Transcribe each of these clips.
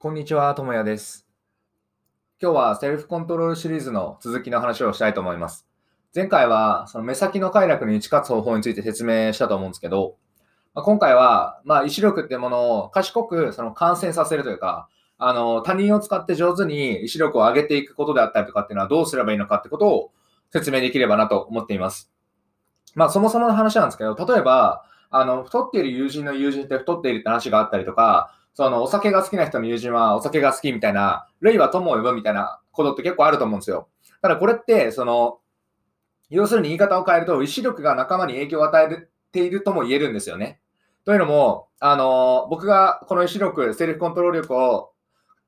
こんにちは、ともやです。今日はセルフコントロールシリーズの続きの話をしたいと思います。前回はその目先の快楽に打ち勝つ方法について説明したと思うんですけど、まあ、今回は、まあ、意志力っていうものを賢くその感染させるというか、あの、他人を使って上手に意志力を上げていくことであったりとかっていうのはどうすればいいのかってことを説明できればなと思っています。まあ、そもそもの話なんですけど、例えば、あの、太っている友人の友人って太っているって話があったりとか、そのお酒が好きな人の友人はお酒が好きみたいな、類は友を呼ぶみたいなことって結構あると思うんですよ。ただこれって、その、要するに言い方を変えると、意志力が仲間に影響を与えているとも言えるんですよね。というのも、あの、僕がこの意志力、セルフコントロール力を、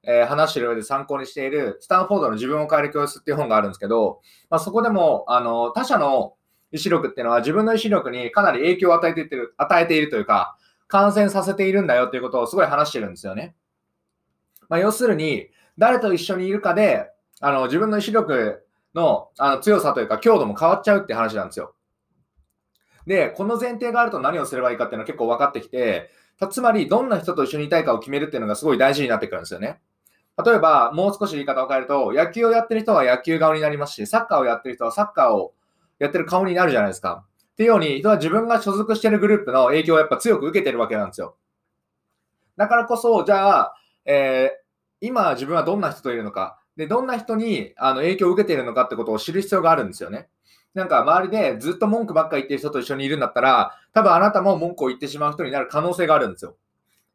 えー、話している上で参考にしている、スタンフォードの自分を変える教室っていう本があるんですけど、まあ、そこでも、あの、他者の意志力っていうのは自分の意志力にかなり影響を与えていってる、与えているというか、感染させているんだよっていうことをすごい話してるんですよね。まあ、要するに、誰と一緒にいるかで、あの、自分の意志力のあの強さというか強度も変わっちゃうって話なんですよ。で、この前提があると何をすればいいかっていうのは結構分かってきて、つまり、どんな人と一緒にいたいかを決めるっていうのがすごい大事になってくるんですよね。例えば、もう少し言い方を変えると、野球をやってる人は野球顔になりますし、サッカーをやってる人はサッカーをやってる顔になるじゃないですか。っていうように、人は自分が所属しているグループの影響をやっぱ強く受けてるわけなんですよ。だからこそ、じゃあ、えー、今自分はどんな人といるのか、で、どんな人にあの影響を受けているのかってことを知る必要があるんですよね。なんか周りでずっと文句ばっか言ってる人と一緒にいるんだったら、多分あなたも文句を言ってしまう人になる可能性があるんですよ。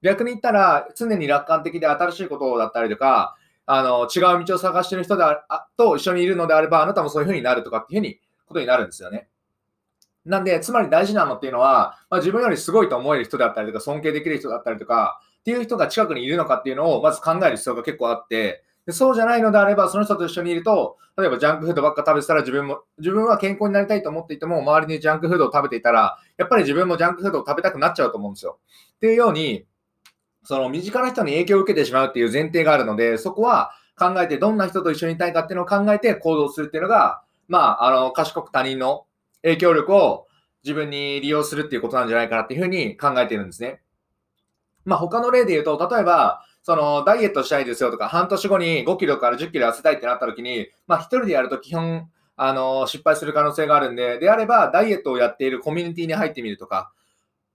逆に言ったら、常に楽観的で新しいことだったりとか、あの違う道を探してる人であと一緒にいるのであれば、あなたもそういうふうになるとかっていうふうにことになるんですよね。なんで、つまり大事なのっていうのは、まあ、自分よりすごいと思える人だったりとか、尊敬できる人だったりとか、っていう人が近くにいるのかっていうのをまず考える必要が結構あって、でそうじゃないのであれば、その人と一緒にいると、例えばジャンクフードばっか食べてたら自分も、自分は健康になりたいと思っていても、周りにジャンクフードを食べていたら、やっぱり自分もジャンクフードを食べたくなっちゃうと思うんですよ。っていうように、その身近な人に影響を受けてしまうっていう前提があるので、そこは考えてどんな人と一緒にいたいかっていうのを考えて行動するっていうのが、まあ、あの、賢く他人の影響力を自分に利用するっていうことなんじゃないかなっていうふうに考えてるんですね。まあ、他の例で言うと、例えば、そのダイエットしたいですよとか、半年後に5キロから10キロ痩せたいってなった時に、まあ、一人でやると基本、あの、失敗する可能性があるんで、であれば、ダイエットをやっているコミュニティに入ってみるとか、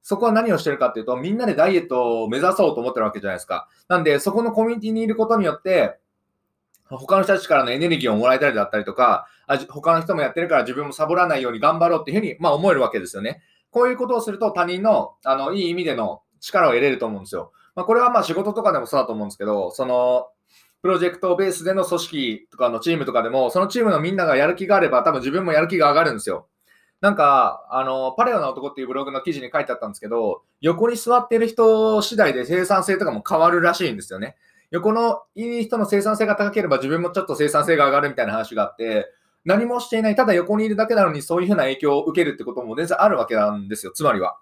そこは何をしてるかっていうと、みんなでダイエットを目指そうと思ってるわけじゃないですか。なんで、そこのコミュニティにいることによって、他の人たちからのエネルギーをもらえたりだったりとか、他の人もやってるから自分もサボらないように頑張ろうっていうふうに、まあ、思えるわけですよね。こういうことをすると他人のあのいい意味での力を得れると思うんですよ。まあ、これはまあ仕事とかでもそうだと思うんですけど、そのプロジェクトベースでの組織とかのチームとかでも、そのチームのみんながやる気があれば、多分自分もやる気が上がるんですよ。なんか、あの、パレオな男っていうブログの記事に書いてあったんですけど、横に座ってる人次第で生産性とかも変わるらしいんですよね。横のいい人の生産性が高ければ自分もちょっと生産性が上がるみたいな話があって、何もしていない、ただ横にいるだけなのにそういうふうな影響を受けるってことも全然あるわけなんですよ、つまりは。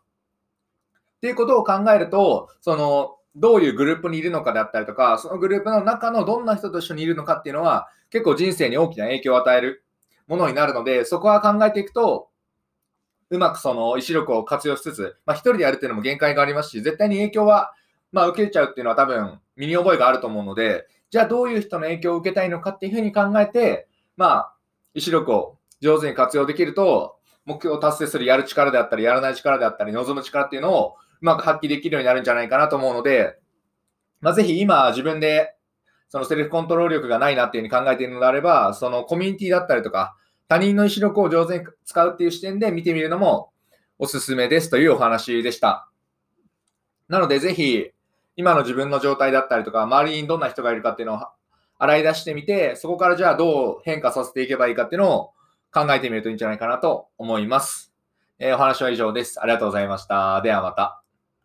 っていうことを考えると、その、どういうグループにいるのかであったりとか、そのグループの中のどんな人と一緒にいるのかっていうのは、結構人生に大きな影響を与えるものになるので、そこは考えていくと、うまくその意志力を活用しつつ、まあ、一人でやるっていうのも限界がありますし、絶対に影響はまあ、受けちゃうっていうのは多分身に覚えがあると思うので、じゃあどういう人の影響を受けたいのかっていうふうに考えて、まあ、意志力を上手に活用できると、目標を達成するやる力であったり、やらない力であったり、望む力っていうのをうまく発揮できるようになるんじゃないかなと思うので、まあ、ぜひ今自分でそのセルフコントロール力がないなっていうふうに考えているのであれば、そのコミュニティだったりとか、他人の意志力を上手に使うっていう視点で見てみるのもおすすめですというお話でした。なので、ぜひ、今の自分の状態だったりとか、周りにどんな人がいるかっていうのを洗い出してみて、そこからじゃあどう変化させていけばいいかっていうのを考えてみるといいんじゃないかなと思います。えー、お話は以上です。ありがとうございました。ではまた。